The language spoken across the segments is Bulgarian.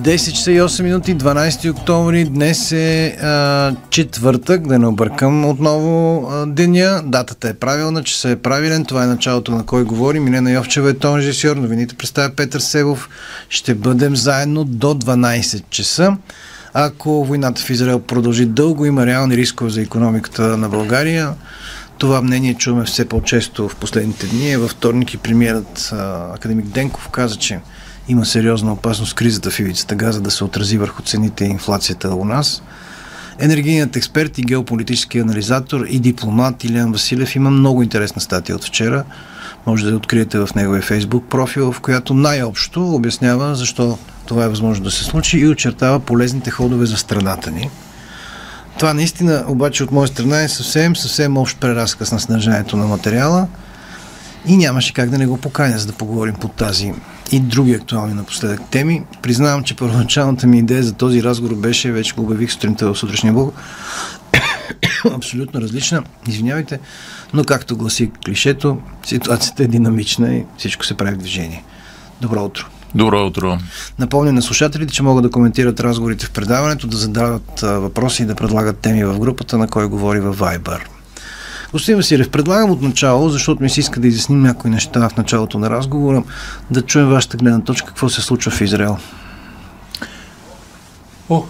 Десет часа и 8 минути, 12 октомври. Днес е а, четвъртък, да не объркам отново а, деня. Датата е правилна, че се е правилен. Това е началото на кой говори. Милена Йовчева е тон режисьор. Новините представя Петър Себов. Ще бъдем заедно до 12 часа. Ако войната в Израел продължи дълго, има реални рискове за економиката на България. Това мнение чуваме все по-често в последните дни. Във вторник и премиерът академик Денков каза, че има сериозна опасност кризата в ивицата газа да се отрази върху цените и инфлацията у нас. Енергийният експерт и геополитически анализатор и дипломат Илян Василев има много интересна статия от вчера. Може да я откриете в неговия фейсбук профил, в която най-общо обяснява защо това е възможно да се случи и очертава полезните ходове за страната ни. Това наистина обаче от моя страна е съвсем, съвсем общ преразказ на съдържанието на материала и нямаше как да не го поканя, за да поговорим по тази и други актуални напоследък теми. Признавам, че първоначалната ми идея за този разговор беше, вече го обявих сутринта в сутрешния блог, абсолютно различна. Извинявайте, но както гласи клишето, ситуацията е динамична и всичко се прави в движение. Добро утро! Добро утро. Напомням на слушателите, че могат да коментират разговорите в предаването, да задават въпроси и да предлагат теми в групата, на кой говори във Viber. Господин Василев, предлагам от начало, защото ми се иска да изясним някои неща в началото на разговора, да чуем вашата гледна точка, какво се случва в Израел. О,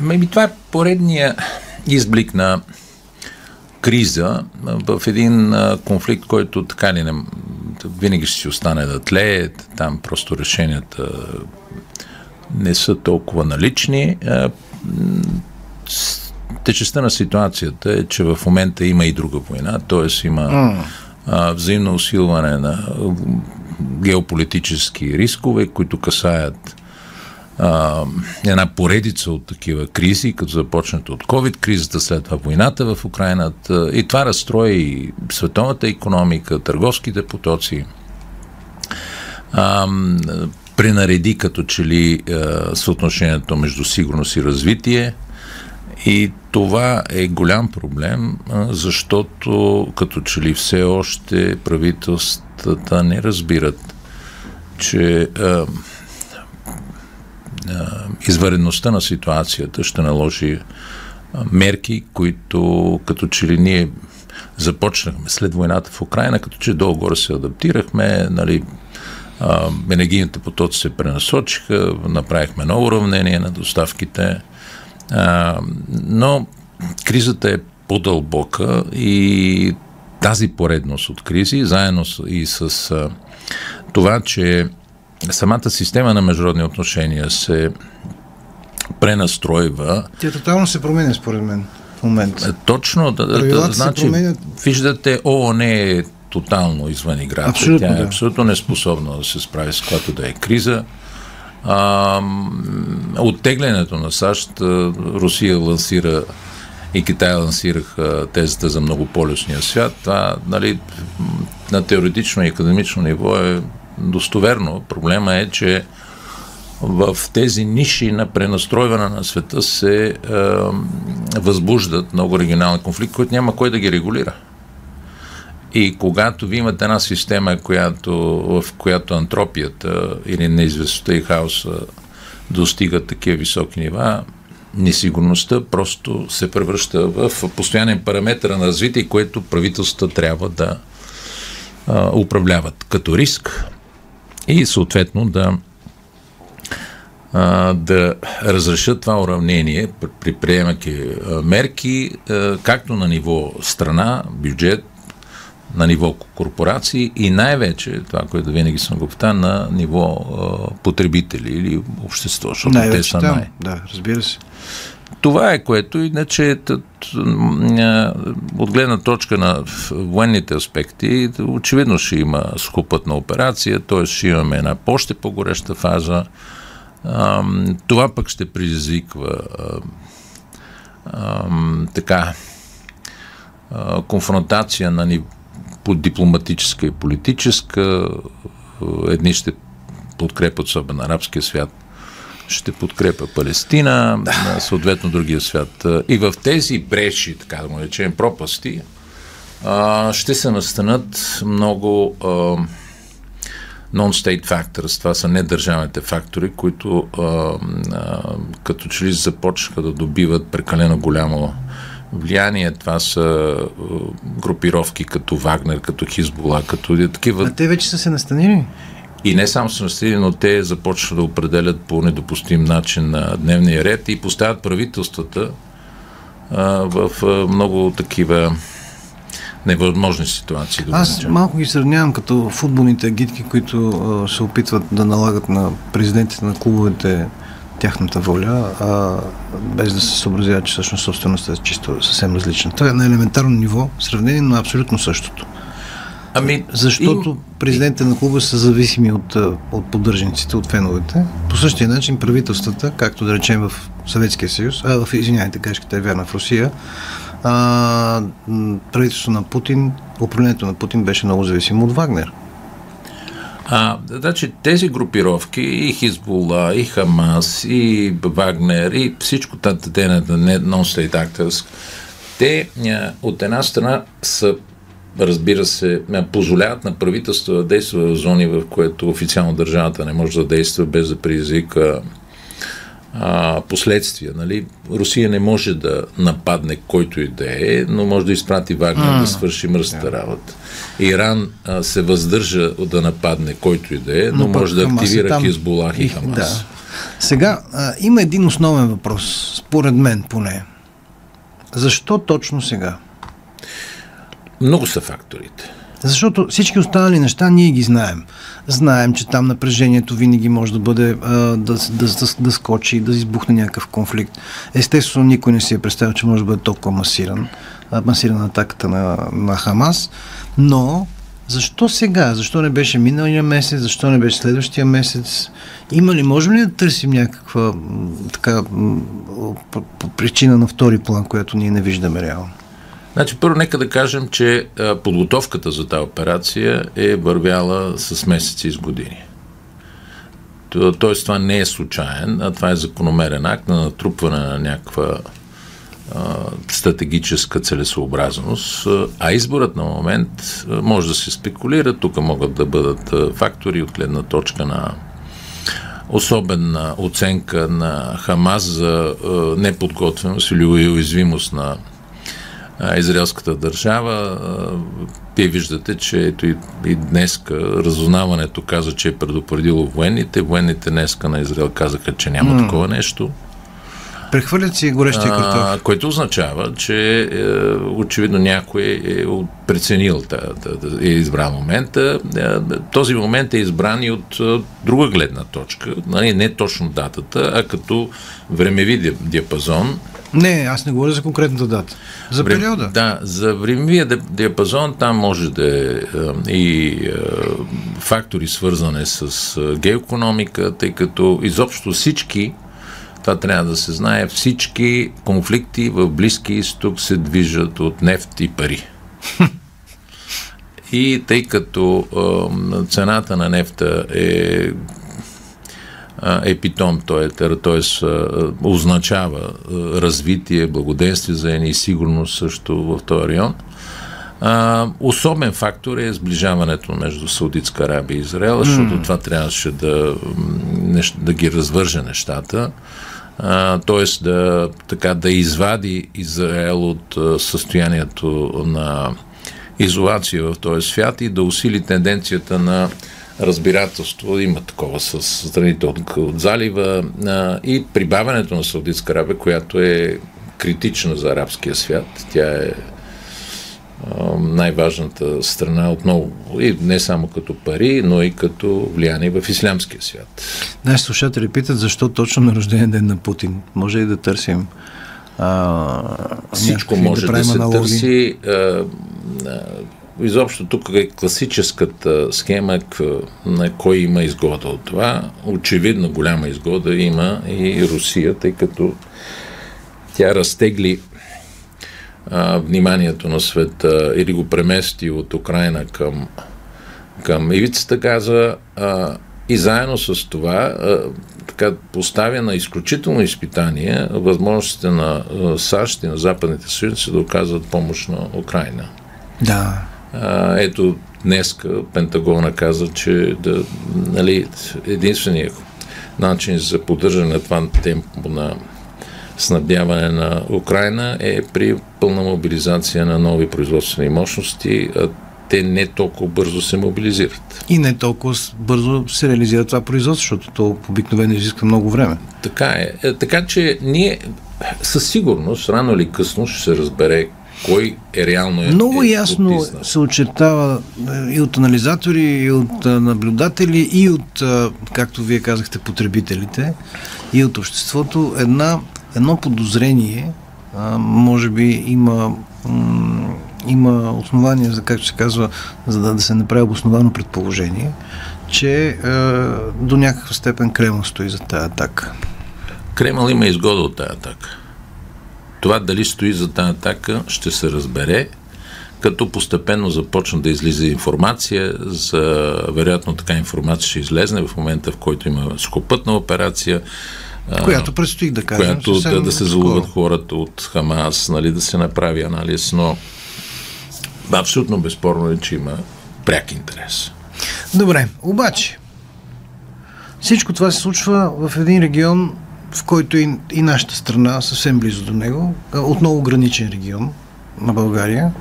maybe това е поредния изблик на криза в един конфликт, който така ли не, винаги ще си остане да тлее, там просто решенията не са толкова налични. Течестта на ситуацията е, че в момента има и друга война, т.е. има mm. а, взаимно усилване на геополитически рискове, които касаят а, една поредица от такива кризи, като започнат от COVID-кризата, след това войната в Украина. И това разстрои световната економика, търговските потоци. А, пренареди като че ли а, съотношението между сигурност и развитие. И това е голям проблем, защото като че ли все още правителствата не разбират, че а, а, извареността на ситуацията ще наложи мерки, които като че ли ние започнахме след войната в Украина, като че долу-горе се адаптирахме, нали, енергийните потоци се пренасочиха, направихме ново уравнение на доставките, а, но кризата е по-дълбока и тази поредност от кризи, заедно и с а, това, че самата система на международни отношения се пренастройва. Тя тотално се променя, според мен, в момента. Точно, да, да, значи, виждате, ООН е тотално извън играта. Абсолютно, Тя е да. абсолютно неспособна да се справи с която да е криза. А, оттеглянето на САЩ, Русия лансира и Китай лансираха тезата за многополюсния свят. Това, нали, на теоретично и академично ниво е достоверно. Проблема е, че в тези ниши на пренастройване на света се е, възбуждат много регионални конфликти, които няма кой да ги регулира. И когато ви имате една система, която, в която антропията или неизвестността и хаоса достигат такива високи нива, несигурността просто се превръща в постоянен параметр на развитие, което правителствата трябва да а, управляват като риск. И съответно да а, да разрешат това уравнение при приемаки мерки, а, както на ниво страна, бюджет, на ниво корпорации и най-вече, това, което винаги съм го питал, на ниво а, потребители или общество, защото те са там. най... Да, разбира се. Това е което, иначе от гледна точка на военните аспекти, очевидно ще има сухопътна операция, т.е. ще имаме една по-ще по-гореща фаза. Това пък ще предизвиква така конфронтация на ниво по дипломатическа и политическа. Едни ще подкрепят, особено арабския свят, ще подкрепя Палестина, съответно другия свят. И в тези бреши, така да му речем, пропасти, ще се настанат много non-state factors, това са недържавните фактори, които като че ли започнаха да добиват прекалено голямо влияние. Това са групировки като Вагнер, като Хизбола, като такива. А те вече са се настанили? И не само са настанили, но те започват да определят по недопустим начин на дневния ред и поставят правителствата а, в а, много такива невъзможни ситуации. Да Аз малко ги сравнявам като футболните агитки, които а, се опитват да налагат на президентите на клубовете тяхната воля, а, без да се съобразяват, че всъщност собствеността е чисто съвсем различна. Това е на елементарно ниво, сравнение, но абсолютно същото. Ами, Защото и... президентите на клуба са зависими от, от поддържаниците, от феновете. По същия начин правителствата, както да речем в Съветския съюз, а в, извинявайте, грешката е вярна в Русия, а, правителството на Путин, управлението на Путин беше много зависимо от Вагнер. А, значи тези групировки, и Хизбула, и Хамас, и Вагнер, и всичко те на non-state actors, те от една страна са разбира се, позволяват на правителство да действа в зони, в което официално държавата не може да действа без да предизвика а, последствия. Нали? Русия не може да нападне който и да е, но може да изпрати Вагнер mm. да свърши мръсната yeah. работа. Иран а, се въздържа да нападне който и да е, но, но може да активира там... Хизбулах и, и Хамас. Да. Сега, а, има един основен въпрос, според мен поне. Защо точно сега? Много са факторите. Защото всички останали неща ние ги знаем. Знаем, че там напрежението винаги може да бъде да, да, да, да скочи, да избухне някакъв конфликт. Естествено, никой не си е представил, че може да бъде толкова масиран, масирана атаката на, на Хамас, но защо сега? Защо не беше миналия месец? Защо не беше следващия месец? Има ли, можем ли да търсим някаква така причина на втори план, която ние не виждаме реално? Значи, първо нека да кажем, че подготовката за тази операция е вървяла с месеци и с години. Тоест, това не е случайен, а това е закономерен акт на натрупване на някаква стратегическа целесообразност. А изборът на момент може да се спекулира. Тук могат да бъдат фактори от гледна точка на особена оценка на Хамас за неподготвеност или уязвимост на израелската държава. Вие виждате, че ето и, и днеска разузнаването каза, че е предупредило военните. Военните днеска на Израел казаха, че няма mm. такова нещо. Прехвърлят си горещия картоф. Което означава, че е, очевидно някой е преценил, да, да, да, е избрал момента. Е, този момент е избран и от е, друга гледна точка. Нали, не точно датата, а като времеви диапазон не, аз не говоря за конкретната дата. За Врем, периода. Да, за времевия диапазон там може да е и фактори свързани с геоекономика, тъй като изобщо всички това трябва да се знае, всички конфликти в Близки изток се движат от нефт и пари. И тъй като е, цената на нефта е епитом, т.е. означава развитие, благоденствие за и сигурност също в този район. А, особен фактор е сближаването между Саудитска Арабия и Израел, защото mm. това трябваше да, да ги развърже нещата. т.е. да, така, да извади Израел от състоянието на изолация в този свят и да усили тенденцията на разбирателство, има такова с страните от, от залива а, и прибавянето на Саудитска Арабия, която е критична за арабския свят. Тя е най-важната страна отново, и не само като пари, но и като влияние в ислямския свят. Наши слушатели питат защо точно на рождения ден на Путин. Може и да търсим а, Всичко може да, да се аналоги. търси. А, а, изобщо тук е класическата схема на кой има изгода от това. Очевидно голяма изгода има и Русия, тъй като тя разтегли а, вниманието на света или го премести от Украина към, към ивицата Газа, а, и заедно с това а, така поставя на изключително изпитание възможностите на САЩ и на западните съюзници да оказват помощ на Украина. Да. А, ето, днеска Пентагона каза, че да, нали, единственият начин за поддържане на това темпо на снабдяване на Украина е при пълна мобилизация на нови производствени мощности, те не толкова бързо се мобилизират. И не толкова бързо се реализира това производство, защото то обикновено изисква много време. Така е. е. Така че ние със сигурност, рано или късно, ще се разбере кой е реално е. Много е ясно потиснат. се очертава е, и от анализатори, и от наблюдатели, и от, както вие казахте, потребителите, и от обществото една, едно подозрение, а, може би има, м- има основание, за както се казва, за да, да се направи обосновано предположение, че а, до някаква степен Кремъл стои за тази атака. Кремъл има изгода от тази атака. Това дали стои за тази атака ще се разбере, като постепенно започна да излиза информация, за вероятно така информация ще излезне в момента, в който има скопътна операция, Която предстои да кажем. която да, да се залуват хората от Хамас, нали, да се направи анализ, но абсолютно безспорно е, че има пряк интерес. Добре, обаче всичко това се случва в един регион, в който и, и нашата страна, съвсем близо до него, отново граничен регион на България.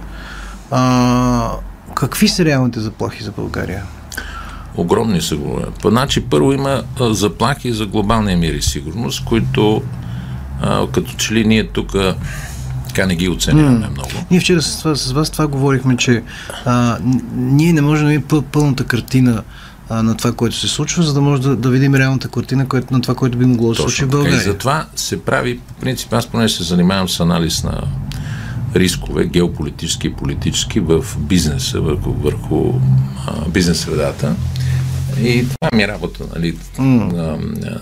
А, какви са реалните заплахи за България? Огромни са го. Значи, първо има заплахи за глобалния мир и сигурност, които а, като че ли ние тук така не ги оценяваме много. Ние вчера с, това, с вас това говорихме, че а, ние не можем да видим пъл- пълната картина а, на това, което се случва, за да може да, да видим реалната картина което, на това, което би могло да се случи в така. И България. затова се прави, по принцип, аз поне се занимавам с анализ на рискове, геополитически и политически в бизнеса, върху, върху а, бизнес средата. И това ми е работа, нали, mm.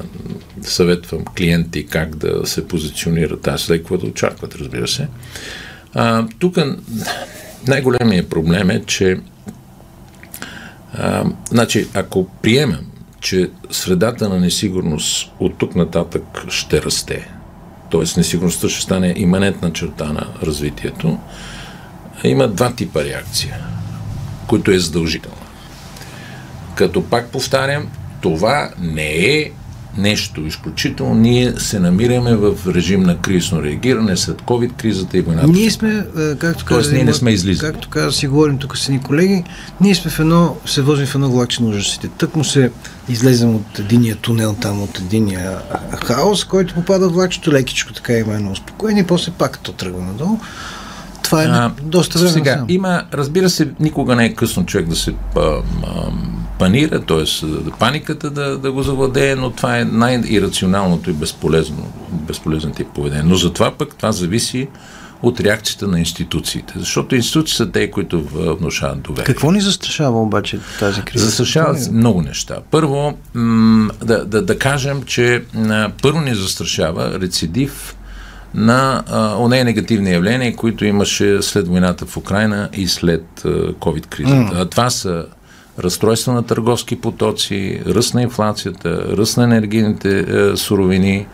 съветвам клиенти как да се позиционират аз след какво да очакват, разбира се. А, тук най-големият проблем е, че а, значи, ако приемем, че средата на несигурност от тук нататък ще расте, т.е. несигурността ще стане иманентна черта на развитието, има два типа реакция, които е задължителна. Като пак повтарям, това не е нещо изключително. Ние се намираме в режим на кризисно реагиране след COVID-кризата и войната. Ние сме, е, както каза, ние не сме излизали. Както каза, си говорим тук с едни колеги, ние сме в едно, се возим в едно влакче на ужасите. Тък му се излезем от единия тунел, там от единия хаос, който попада в влакчето, лекичко така има едно успокоение, после пак то тръгва надолу. Това е А, доста време Сега, насам. има, разбира се, никога не е късно човек да се а, а, панира, т.е. паниката да, да го завладее, но това е най-ирационалното и безполезно, безполезен тип поведение. Но затова пък това зависи от реакцията на институциите. Защото институции са те, които внушават доверие. Какво ни застрашава обаче тази криза? Застрашават се много неща. Първо, да, да, да кажем, че първо ни застрашава рецидив на оне негативни явления, които имаше след войната в Украина и след COVID-кризата. А това са разстройства на търговски потоци, ръст на инфлацията, ръст на енергийните а, суровини,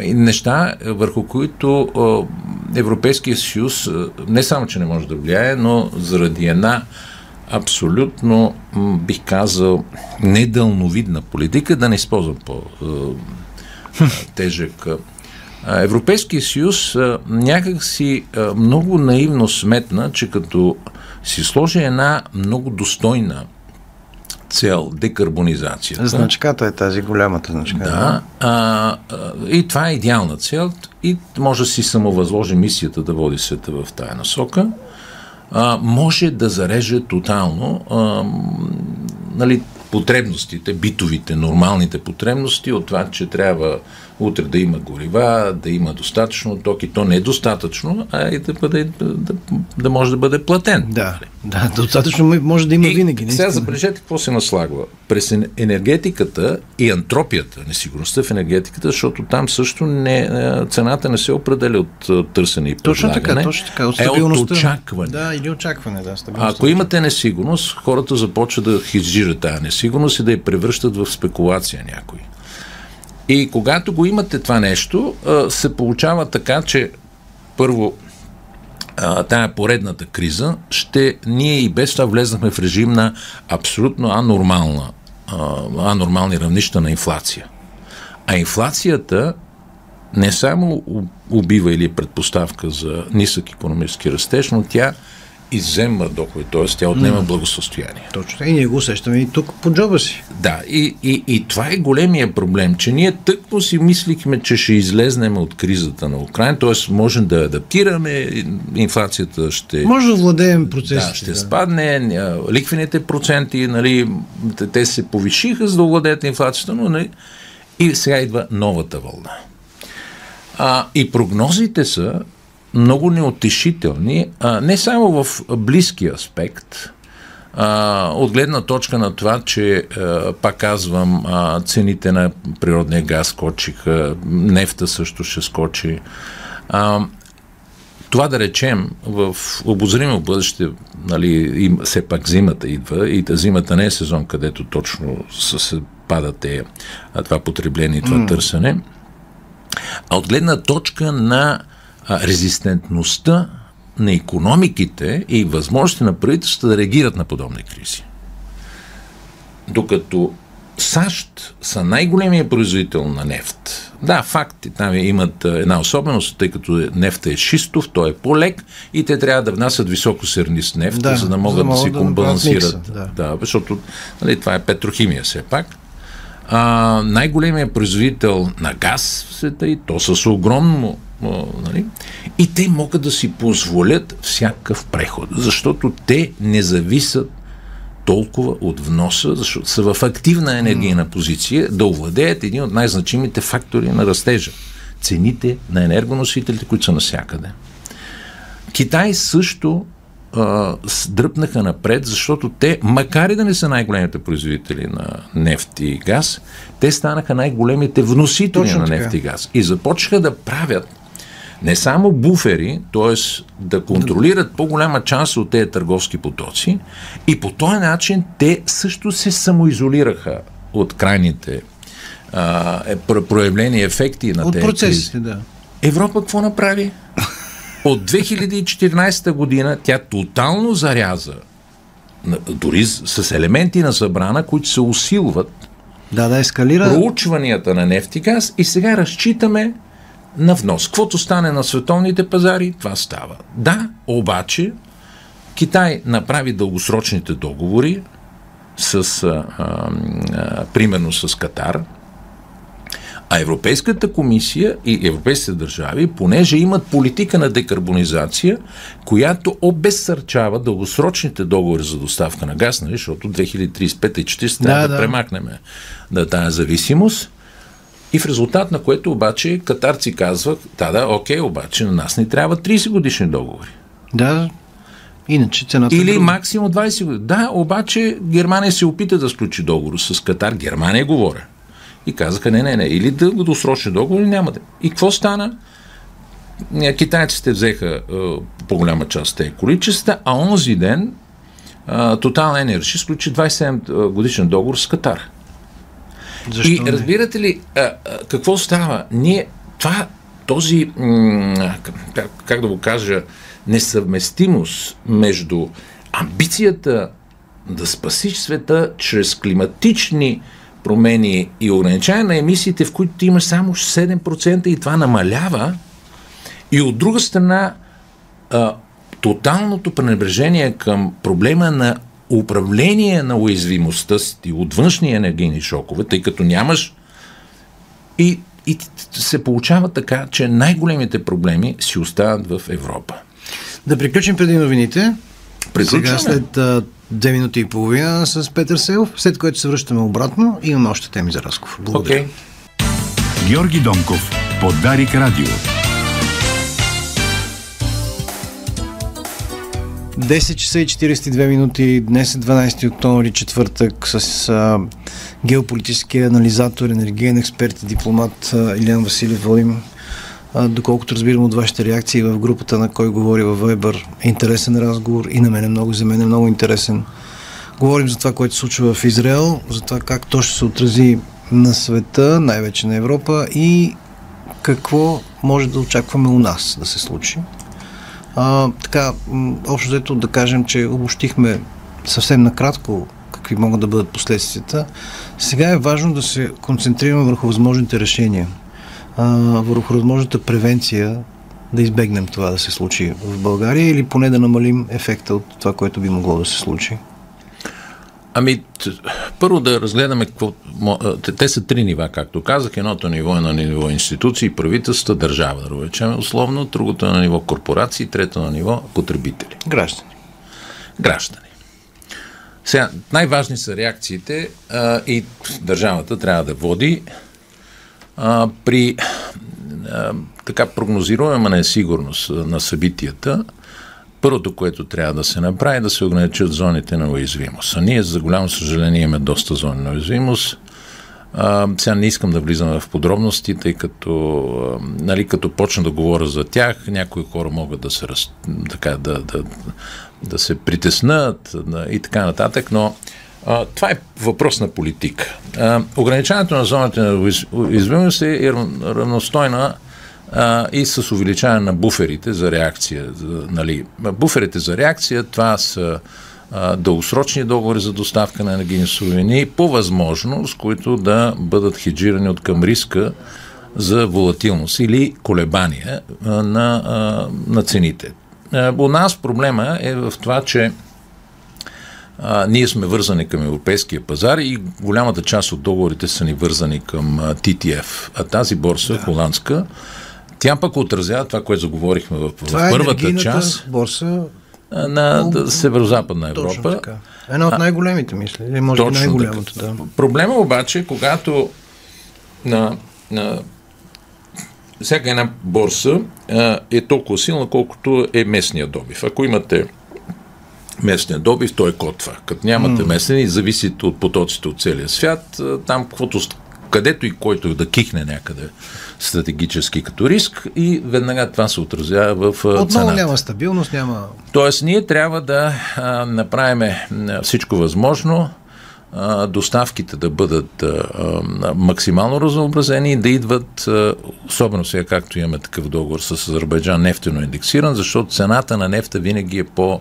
неща, върху които Европейския съюз не само, че не може да влияе, но заради една абсолютно, бих казал, недълновидна политика, да не използвам по-тежък. Европейския съюз някак си много наивно сметна, че като си сложи една много достойна цел декарбонизацията. Значката е тази голямата значка. Да, а, а, и това е идеална цел и може да си самовъзложи мисията да води света в тая насока. А, може да зареже тотално а, нали, потребностите, битовите, нормалните потребности от това, че трябва утре да има горива, да има достатъчно ток и то не е достатъчно, а и да, бъде, да, да може да бъде платен. Да, Да, достатъчно може да има и винаги. Сега наистина. забележете какво се наслагва. През ен- енергетиката и антропията, несигурността в енергетиката, защото там също не, е, цената не се определя от е, търсене и Точно предлагане. така, точно така. От е от очакване. Да, или очакване, да. Ако имате несигурност, хората започват да хизжират тази несигурност и да я превръщат в спекулация някой. И когато го имате това нещо, се получава така, че първо тая поредната криза, ще ние и без това влезнахме в режим на абсолютно анормална, анормални равнища на инфлация. А инфлацията не само убива или е предпоставка за нисък економически растеж, но тя изземва доходи, т.е. тя отнема благосъстояние. Точно. така. И ние го усещаме и тук по джоба си. Да, и, и, и това е големия проблем, че ние тъкмо си мислихме, че ще излезнем от кризата на Украина, т.е. можем да адаптираме, инфлацията ще... Може да владеем Да, процесите. ще спадне, а, ликвените проценти, нали, те- се повишиха за да овладеят инфлацията, но нали, и сега идва новата вълна. А, и прогнозите са много неотешителни, а, не само в близкия аспект, а, от гледна точка на това, че, а, пак казвам, а, цените на природния газ скочиха, нефта също ще скочи. А, това да речем в обозримо бъдеще, нали, им, все пак зимата идва и та зимата не е сезон, където точно се, се падате това потребление и това mm. търсене, а от гледна точка на резистентността на економиките и възможности на правителствата да реагират на подобни кризи. Докато САЩ са най-големия производител на нефт. Да, факт, там имат една особеност, тъй като нефта е шистов, той е по-лек и те трябва да внасят високо сернист нефт, Да, за да могат за да, да си да компенсират. да. да, защото нали, това е петрохимия все пак. А, най-големият производител на газ в света и то с огромно нали? и те могат да си позволят всякакъв преход, защото те не зависят толкова от вноса, защото са в активна енергийна позиция да овладеят един от най-значимите фактори на растежа. Цените на енергоносителите, които са навсякъде. Китай също а, дръпнаха напред, защото те, макар и да не са най-големите производители на нефт и газ, те станаха най-големите вносители Точно на нефт и газ. И започнаха да правят не само буфери, т.е. да контролират по-голяма част от тези търговски потоци и по този начин те също се самоизолираха от крайните а, е, про- проявления, ефекти на От тези кризи. процесите, да. Европа какво направи? От 2014 година тя тотално заряза, дори с елементи на забрана, които се усилват Да, да, ескалира. проучванията на нефт и газ и сега разчитаме на внос. Каквото стане на световните пазари, това става. Да, обаче Китай направи дългосрочните договори с, а, а, примерно с Катар, а Европейската комисия и европейските държави, понеже имат политика на декарбонизация, която обезсърчава дългосрочните договори за доставка на газ, нали, защото 2035 и 40 трябва да, Да, да да. премахнем да, тази зависимост. И в резултат на което обаче катарци казват, да, да, окей, обаче на нас ни трябва 30 годишни договори. Да. Иначе цената е Или друга. максимум 20 години. Да, обаче Германия се опита да сключи договор с Катар. Германия говоря. И казаха, не, не, не, или дългосрочни договори няма да. И какво стана? Китайците взеха е, по-голяма част от тези количества, а онзи ден е, Total Energy сключи 27 годишен договор с Катар. Защо И не? разбирате ли, а, а, какво става? Ние, това, този, м- как, как да го кажа, несъвместимост между амбицията да спасиш света чрез климатични промени и ограничаване на емисиите, в които ти имаш само 7% и това намалява, и от друга страна а, тоталното пренебрежение към проблема на управление на уязвимостта си от външни енергийни шокове, тъй като нямаш и, и се получава така, че най-големите проблеми си остават в Европа. Да приключим преди новините. Приключваме. Сега след а, две минути и половина с Петър Селов, след което се връщаме обратно и имаме още теми за разговор. Благодаря. Окей. Георги Донков подарик радио. 10 часа и 42 минути. Днес е 12 октомври, четвъртък, с а, геополитически анализатор, енергиен експерт и дипломат а, Илян Василев водим. А, доколкото разбирам от вашите реакции в групата на кой говори във Вайбър, е интересен разговор и на мен е много, за мен е много интересен. Говорим за това, което се случва в Израел, за това как то ще се отрази на света, най-вече на Европа и какво може да очакваме у нас да се случи. А, така, общо взето да кажем, че обощихме съвсем накратко какви могат да бъдат последствията. Сега е важно да се концентрираме върху възможните решения, а, върху възможната превенция, да избегнем това да се случи в България или поне да намалим ефекта от това, което би могло да се случи. Ами, първо да разгледаме. Те са три нива, както казах. Едното ниво е на ниво институции, правителства, държава, да речем условно, другото е на ниво корпорации, трето на ниво потребители. Граждани. Граждани. Сега, най-важни са реакциите а, и държавата трябва да води а, при а, така прогнозируема несигурност на събитията Първото, което трябва да се направи, е да се ограничат зоните на уязвимост. А ние, за голямо съжаление, имаме доста зони на уязвимост. А, сега не искам да влизам в подробности, тъй като, а, нали, като почна да говоря за тях, някои хора могат да се, раз, така, да, да, да се притеснат да, и така нататък, но а, това е въпрос на политика. А, ограничаването на зоните на уязвимост е равностойна а, и с увеличаване на буферите за реакция. Нали. Буферите за реакция, това са а, дългосрочни договори за доставка на енергийни суровини, по възможност, които да бъдат хеджирани от към риска за волатилност или колебания а, на, а, на цените. А, у нас проблема е в това, че а, ние сме вързани към европейския пазар и голямата част от договорите са ни вързани към а, TTF. А тази борса, да. холандска, тя пък отразява това, което заговорихме в, в е първата част. борса на О, Северо-Западна Европа. Точно така. Една от най-големите, мисля. Или може би най-голямата, да. Проблема обаче, когато на, на всяка една борса а, е толкова силна, колкото е местния добив. Ако имате местния добив, той е котва. Като нямате mm. местен и зависите от потоците от целия свят, там каквото където и който да кихне някъде стратегически като риск и веднага това се отразява в Отново цената. няма стабилност, няма... Тоест ние трябва да а, направим всичко възможно а, доставките да бъдат а, а, максимално разнообразени и да идват, а, особено сега както имаме такъв договор с Азербайджан, нефтено индексиран, защото цената на нефта винаги е по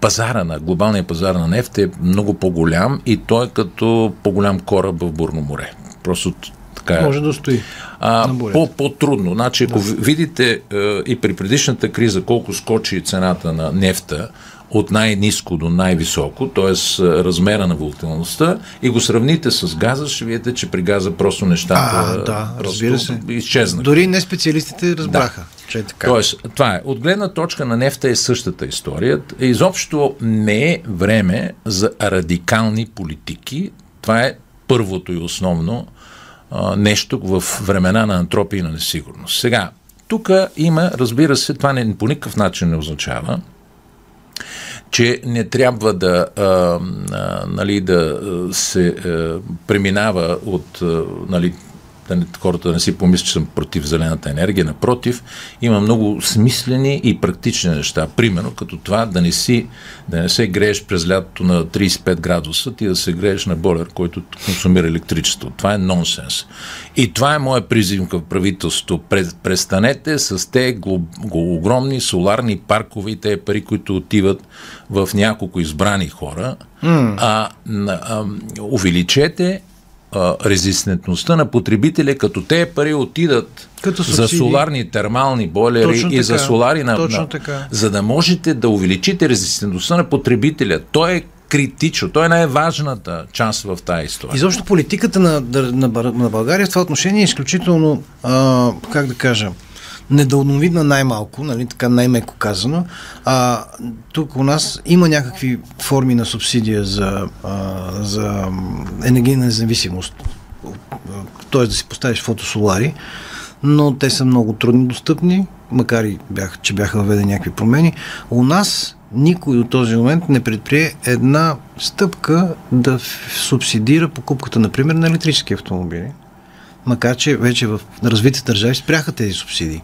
пазара на, глобалния пазар на нефт е много по-голям и той е като по-голям кораб в Бурно море. Просто така Може да стои. А, по, по-трудно. Значи, ако да. видите е, и при предишната криза колко скочи цената на нефта, от най-низко до най-високо, т.е. размера на волатилността и го сравните с газа, ще видите, че при газа просто нещата а, да, разбира се. изчезнаха. Дори не специалистите разбраха, да. Че е така. Тоест, това е. От гледна точка на нефта е същата история. Изобщо не е време за радикални политики. Това е първото и основно а, нещо в времена на антропия и на несигурност. Сега, тук има, разбира се, това не, по никакъв начин не означава, че не трябва да, а, а, нали, да се а, преминава от а, нали, да не, хората да не си помислят, че съм против зелената енергия. Напротив, има много смислени и практични неща. Примерно, като това да не, си, да не се грееш през лятото на 35 градуса, ти да се грееш на болер, който консумира електричество. Това е нонсенс. И това е моя призив към правителството. Престанете с те огромни соларни паркове и те пари, които отиват в няколко избрани хора, mm. а, а, увеличете резистентността на потребителя, като те пари отидат като за соларни термални бойлери и за солари на, на за да можете да увеличите резистентността на потребителя. То е критично. То е най-важната част в тази история. Изобщо политиката на, на, на България в това отношение е изключително, а, как да кажа, недълновидна най-малко, нали, така най-меко казано. А, тук у нас има някакви форми на субсидия за, а, за енергийна независимост. Т.е. да си поставиш фотосолари, но те са много трудно достъпни, макар и бях, че бяха въведени някакви промени. У нас никой до този момент не предприе една стъпка да субсидира покупката, например, на електрически автомобили. Макар, че вече в развитите държави спряха тези субсидии.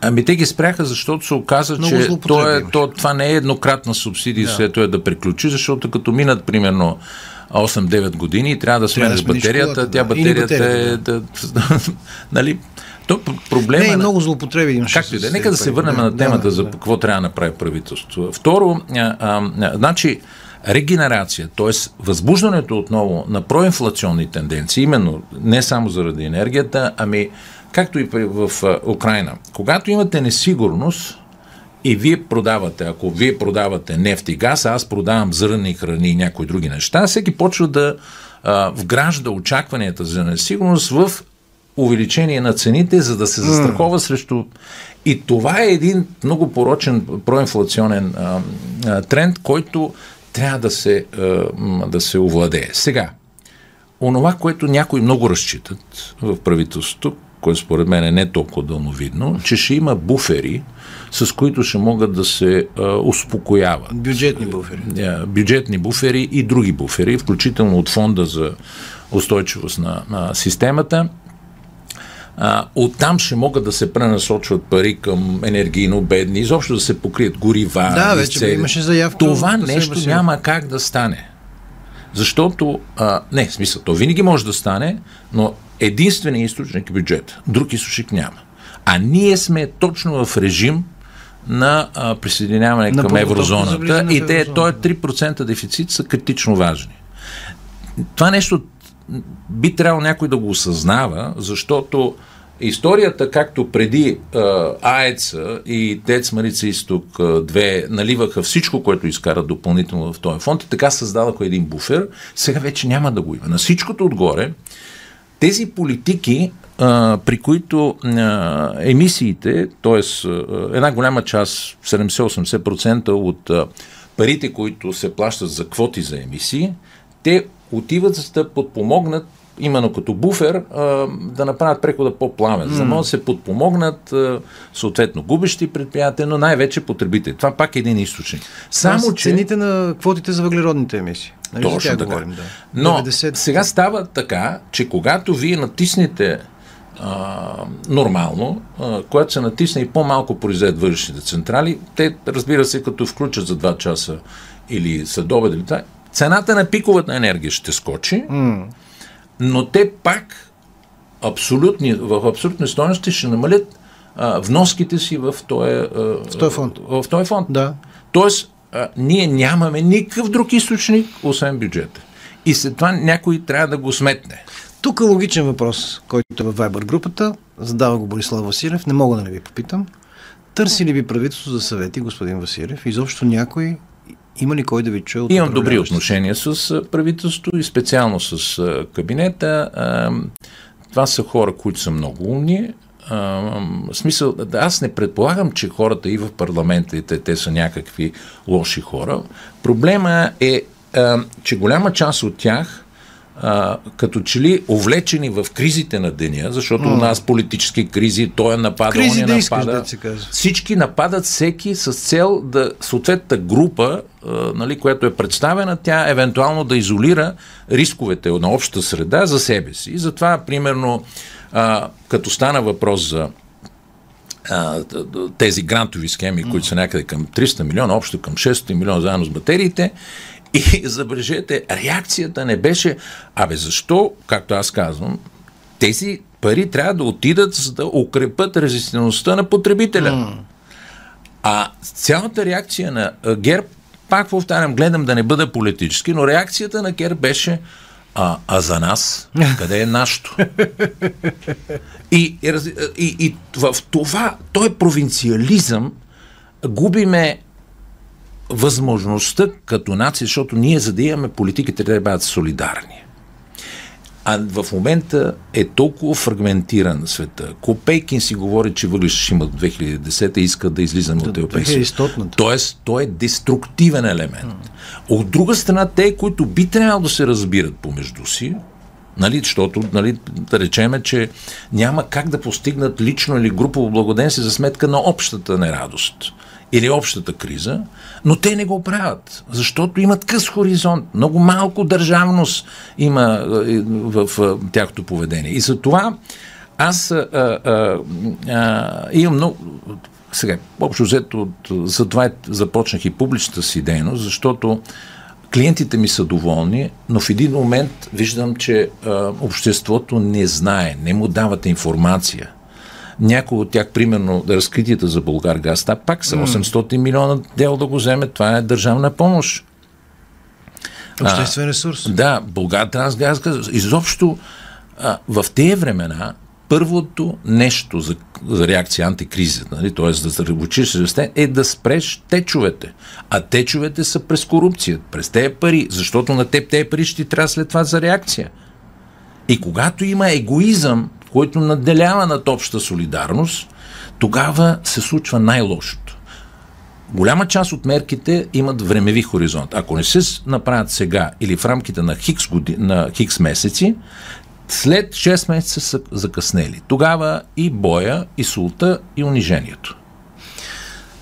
Ами те ги спряха, защото се оказа, Много че то е, то, това не е еднократна субсидия, Да. след това е да приключи, защото като минат примерно 8-9 години и трябва да смениш батерията, колата, тя да. Или батерията е батерията, да, нали, то проблема Не, е много злоупотреби имаше. Както и да е. Нека да се върнем Да, на темата да, за да. какво трябва да направи правителството. Второ, а, а, значи, регенерация, т.е. възбуждането отново на проинфлационни тенденции, именно не само заради енергията, ами както и в Украина. Когато имате несигурност, и вие продавате, ако вие продавате нефт и газ, аз продавам зърни храни и някои други неща, всеки почва да а, вгражда очакванията за несигурност в увеличение на цените, за да се застрахова срещу... И това е един много порочен проинфлационен а, а, тренд, който трябва да се, м, да се овладее. Сега, онова, което някои много разчитат в правителството, което според мен е не толкова дълновидно, че ще има буфери, с които ще могат да се а, успокояват. Бюджетни буфери. А, бюджетни буфери и други буфери, включително от фонда за устойчивост на, на системата. А, оттам ще могат да се пренасочват пари към енергийно бедни, изобщо да се покрият горива. Да, вече имаше заявка Това да се нещо басира. няма как да стане. Защото, а, не, в смисъл, то винаги може да стане, но единственият източник е бюджет. Друг източник няма. А ние сме точно в режим на а, присъединяване На към еврозоната и те, еврозоната. то е 3% дефицит са критично важни. Това нещо би трябвало някой да го осъзнава, защото историята, както преди а, АЕЦа и ТЕЦ Марица Изток 2 наливаха всичко, което изкарат допълнително в този фонд и така създадаха един буфер, сега вече няма да го има. На всичкото отгоре, тези политики, а, при които а, емисиите, т.е. една голяма част, 70-80% от а, парите, които се плащат за квоти за емисии, те отиват за да подпомогнат именно като буфер да направят прехода по-плавен, за да могат да се подпомогнат съответно губещи предприятия, но най-вече потребители. Това пак е един източник. Само, Само, са че... цените на квотите за въглеродните емисии. Нали, Точно така. говорим, да. Но 90... сега става така, че когато вие натиснете а, нормално, а, когато се натисне и по-малко произведат въглищните централи, те, разбира се, като включат за 2 часа или съдобед или това, цената на пиковата енергия ще скочи, М. но те пак абсолютни, в абсолютни стоености ще намалят а, вноските си в този, В фонд. В този фонд. Да. Тоест, а, ние нямаме никакъв друг източник, освен бюджета. И след това някой трябва да го сметне. Тук е логичен въпрос, който е във Viber групата. Задава го Борислав Василев. Не мога да не ви попитам. Търси ли ви правителство за съвети, господин Василев? Изобщо някой има ли кой да ви чуе от Имам добри отношения с правителството и специално с кабинета. Това са хора, които са много умни. Смисъл, аз не предполагам, че хората и в парламента, и те, те са някакви лоши хора. Проблема е, че голяма част от тях а, като че ли увлечени в кризите на деня, защото у нас политически кризи, той е напада, Кризи он да е искаш, напада. се казва. Всички нападат всеки с цел да съответната група, а, нали, която е представена, тя евентуално да изолира рисковете на общата среда за себе си. И затова, примерно, а, като стана въпрос за тези грантови схеми, които са някъде към 300 милиона, общо към 600 милиона заедно с батериите. И забележете, реакцията не беше, абе защо, както аз казвам, тези пари трябва да отидат за да укрепят резистентността на потребителя. А цялата реакция на ГЕРБ, пак повтарям, гледам да не бъда политически, но реакцията на ГЕРБ беше а, а за нас, къде е нашето? И, и, и, и в това, той провинциализъм, губиме възможността като нация, защото ние, за да имаме политиките, трябва да бъдат солидарни. А в момента е толкова фрагментиран света. Копейкин си говори, че въглища ще има до 2010 и иска да излизаме от европейския. 2100-та. Тоест, той е деструктивен елемент. От друга страна, те, които би трябвало да се разбират помежду си, Нали, защото, нали, да речеме, че няма как да постигнат лично или групово благоденствие за сметка на общата нерадост. Или общата криза, но те не го правят, защото имат къс хоризонт. Много малко държавност има в, в тяхното поведение. И за това аз а, а, а, имам много... Сега, общо взето, за това започнах и публичната си дейност, защото клиентите ми са доволни, но в един момент виждам, че а, обществото не знае, не му дават информация. Някои от тях, примерно, разкритията за Българ Газ, пак са 800 милиона дел да го вземе, това е държавна помощ. Обществен ресурс. А, да, Българ Трансгаз, изобщо а, в тези времена първото нещо за, за реакция антикризата, нали, т.е. да заребочиш расте, е да спреш течовете. А течовете са през корупция, през тези пари, защото на теб тези пари ще ти трябва след това за реакция. И когато има егоизъм, който наделява над обща солидарност, тогава се случва най-лошото. Голяма част от мерките имат времеви хоризонт. Ако не се направят сега или в рамките на хикс, годи, на хикс месеци, след 6 месеца са закъснели. Тогава и боя, и султа, и унижението.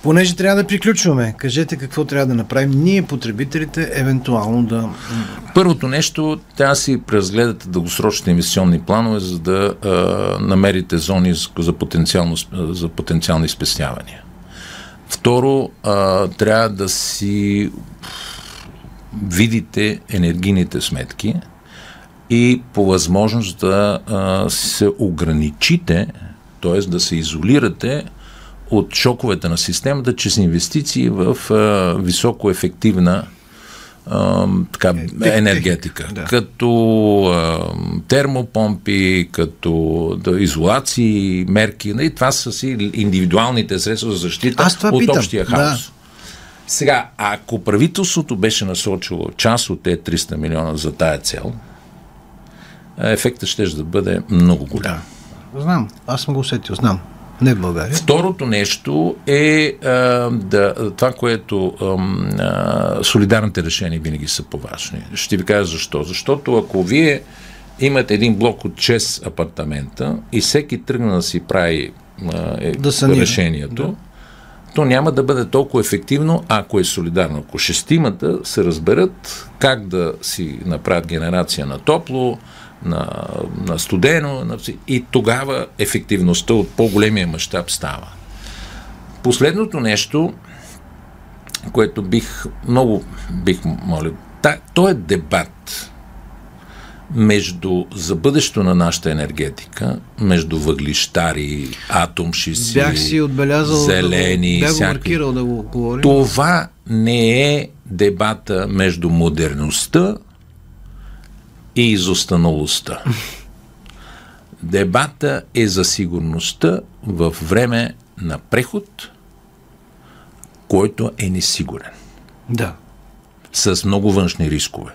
Понеже трябва да приключваме, кажете какво трябва да направим ние, потребителите, евентуално да... Първото нещо, трябва да си преразгледате дългосрочните инвестиционни планове, за да а, намерите зони за, потенциално, за потенциални спестявания. Второ, а, трябва да си видите енергийните сметки, и по възможност да а, се ограничите, т.е. да се изолирате от шоковете на системата чрез инвестиции в а, високоефективна а, така, енергетика. Да. Като а, термопомпи, като да, изолации, мерки. И нали, това са си индивидуалните средства за защита от питам. общия хаос. Да. Сега, ако правителството беше насочило част от тези 300 милиона за тая цел, ефектът ще да бъде много голям. Да. Знам, аз съм го усетил, знам. Не в България. Второто нещо е а, да, това, което а, солидарните решения винаги са по-важни. Ще ви кажа защо. Защото ако вие имате един блок от 6 апартамента и всеки тръгна да си прави а, е, да решението, да. то няма да бъде толкова ефективно, ако е солидарно. Ако шестимата се разберат как да си направят генерация на топло, на, на студено, на, и тогава ефективността от по-големия мащаб става. Последното нещо, което бих много бих молил, та, то е дебат между за бъдещето на нашата енергетика, между въглищари, атомшици, Бях си отбелязал зелени, да го, бях маркирал да го говорим. Това не е дебата между модерността и изостаналостта. Дебата е за сигурността в време на преход, който е несигурен. Да. С много външни рискове.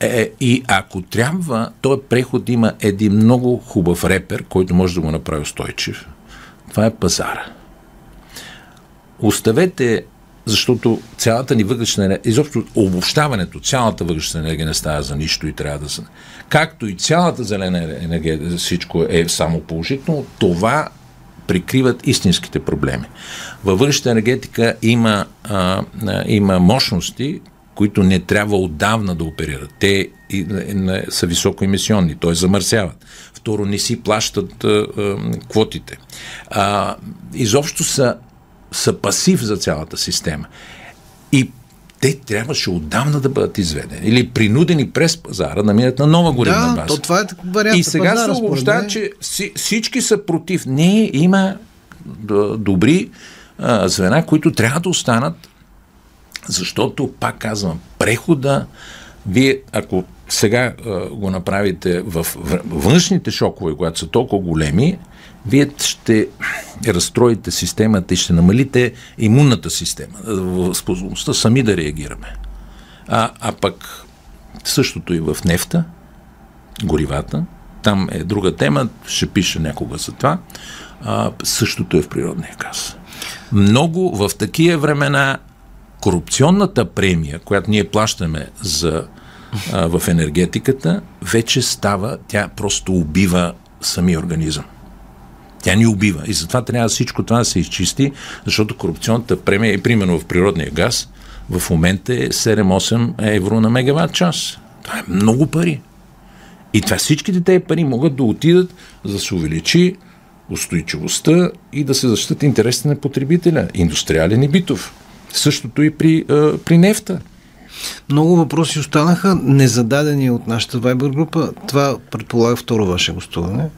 Е, и ако трябва, този преход има един много хубав репер, който може да го направи устойчив. Това е пазара. Оставете защото цялата ни въглешна енергия, изобщо обобщаването, цялата въглешна енергия не става за нищо и трябва да се... Както и цялата зелена енергия, всичко е само положително, това прикриват истинските проблеми. Във въглешната енергетика има, а, има мощности, които не трябва отдавна да оперират. Те са високоемисионни, т.е. замърсяват. Второ, не си плащат а, а, квотите. А, изобщо са са пасив за цялата система. И те трябваше отдавна да бъдат изведени или принудени през пазара да минат на нова горивна да, база. То това е вариант. И сега се обобщава, че всички са против. Не, има добри а, звена, които трябва да останат, защото, пак казвам, прехода, вие, ако сега а, го направите в външните шокове, които са толкова големи, вие ще разстроите системата и ще намалите имунната система, способността сами да реагираме. А, а пък същото и в нефта, горивата, там е друга тема, ще пиша някога за това, а, същото е в природния газ. Много в такива времена корупционната премия, която ние плащаме за, а, в енергетиката, вече става, тя просто убива самия организъм. Тя ни убива. И затова трябва всичко това да се изчисти, защото корупционната премия, и примерно в природния газ, в момента е 7-8 евро на мегаватт час. Това е много пари. И това всичките тези пари могат да отидат за да се увеличи устойчивостта и да се защитат интересите на потребителя, индустриален и битов. Същото и при, а, при нефта. Много въпроси останаха незададени от нашата Viber група. Това предполага второ ваше гостуване.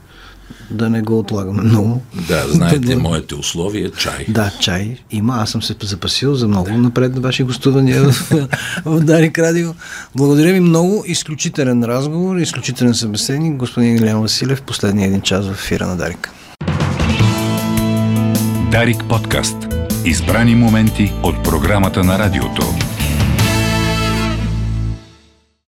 Да не го отлагаме много. Да, знаете, моите условия чай. Да, чай има. Аз съм се запасил за много напред на ваши гостувания в, в Дарик Радио. Благодаря ви много. Изключителен разговор, изключителен събеседник. Господин Илян Василев, последния един час в ефира на Дарик. Дарик подкаст. Избрани моменти от програмата на радиото.